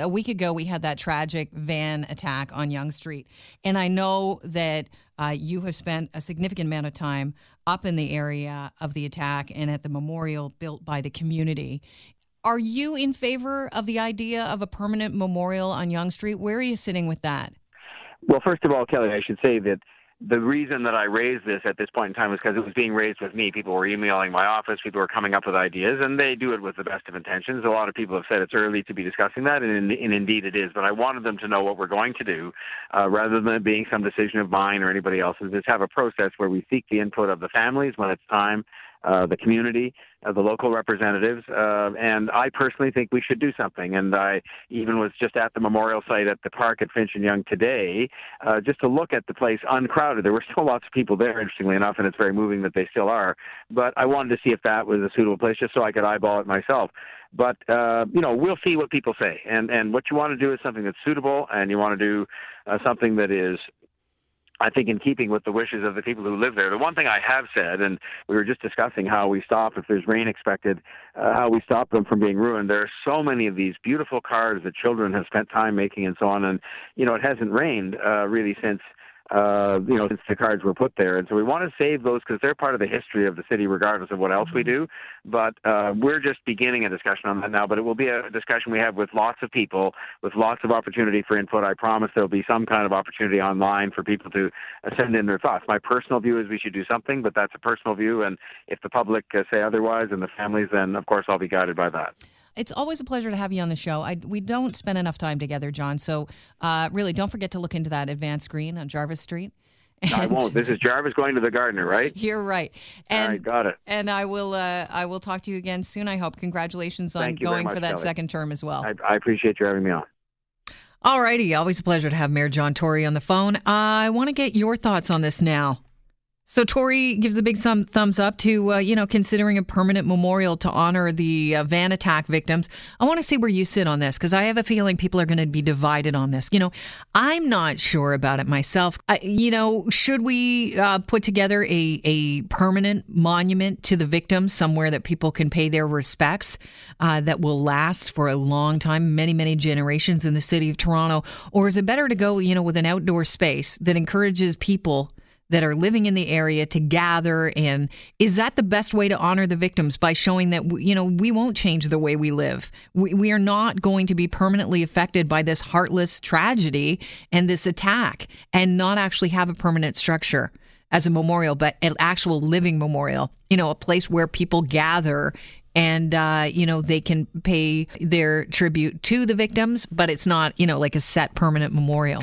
A week ago, we had that tragic van attack on Yonge Street. And I know that uh, you have spent a significant amount of time up in the area of the attack and at the memorial built by the community. Are you in favor of the idea of a permanent memorial on Yonge Street? Where are you sitting with that? Well, first of all, Kelly, I should say that the reason that I raised this at this point in time was because it was being raised with me. People were emailing my office, people were coming up with ideas, and they do it with the best of intentions. A lot of people have said it's early to be discussing that, and, and indeed it is. But I wanted them to know what we're going to do, uh, rather than it being some decision of mine or anybody else's. Just have a process where we seek the input of the families when it's time uh, the community, uh, the local representatives, uh, and I personally think we should do something. And I even was just at the memorial site at the park at Finch and Yonge today, uh, just to look at the place uncrowded. There were still lots of people there, interestingly enough, and it's very moving that they still are. But I wanted to see if that was a suitable place, just so I could eyeball it myself. But uh, you know, we'll see what people say, and and what you want to do is something that's suitable, and you want to do uh, something that is I think in keeping with the wishes of the people who live there. The one thing I have said, and we were just discussing how we stop if there's rain expected, uh, how we stop them from being ruined. There are so many of these beautiful cars that children have spent time making and so on, and you know it hasn't rained uh, really since uh, you know, since the cards were put there. And so we want to save those because they're part of the history of the city, regardless of what else we mm-hmm. do. But uh, we're just beginning a discussion on that now. But it will be a discussion we have with lots of people, with lots of opportunity for input. I promise there'll be some kind of opportunity online for people to send in their thoughts. My personal view is we should do something, but that's a personal view. And if the public uh, say otherwise and the families, then of course I'll be guided by that. It's always a pleasure to have you on the show. I, we don't spend enough time together, John. So uh, really, don't forget to look into that advanced screen on Jarvis Street. And I won't. This is Jarvis going to the Gardiner, right? You're right. And, All right, got it. And I will. Uh, I will talk to you again soon. I hope. Congratulations on going much, for that Kelly. second term as well. I, I appreciate you having me on. All righty. Always a pleasure to have Mayor John Tory on the phone. I want to get your thoughts on this now. So Tory gives a big thumb, thumbs up to uh, you know considering a permanent memorial to honor the uh, van attack victims. I want to see where you sit on this because I have a feeling people are going to be divided on this. You know, I'm not sure about it myself. I, you know, should we uh, put together a a permanent monument to the victims somewhere that people can pay their respects uh, that will last for a long time, many many generations in the city of Toronto, or is it better to go you know with an outdoor space that encourages people? That are living in the area to gather and is that the best way to honor the victims by showing that you know we won't change the way we live? We, we are not going to be permanently affected by this heartless tragedy and this attack and not actually have a permanent structure as a memorial but an actual living memorial you know a place where people gather and uh, you know they can pay their tribute to the victims but it's not you know like a set permanent memorial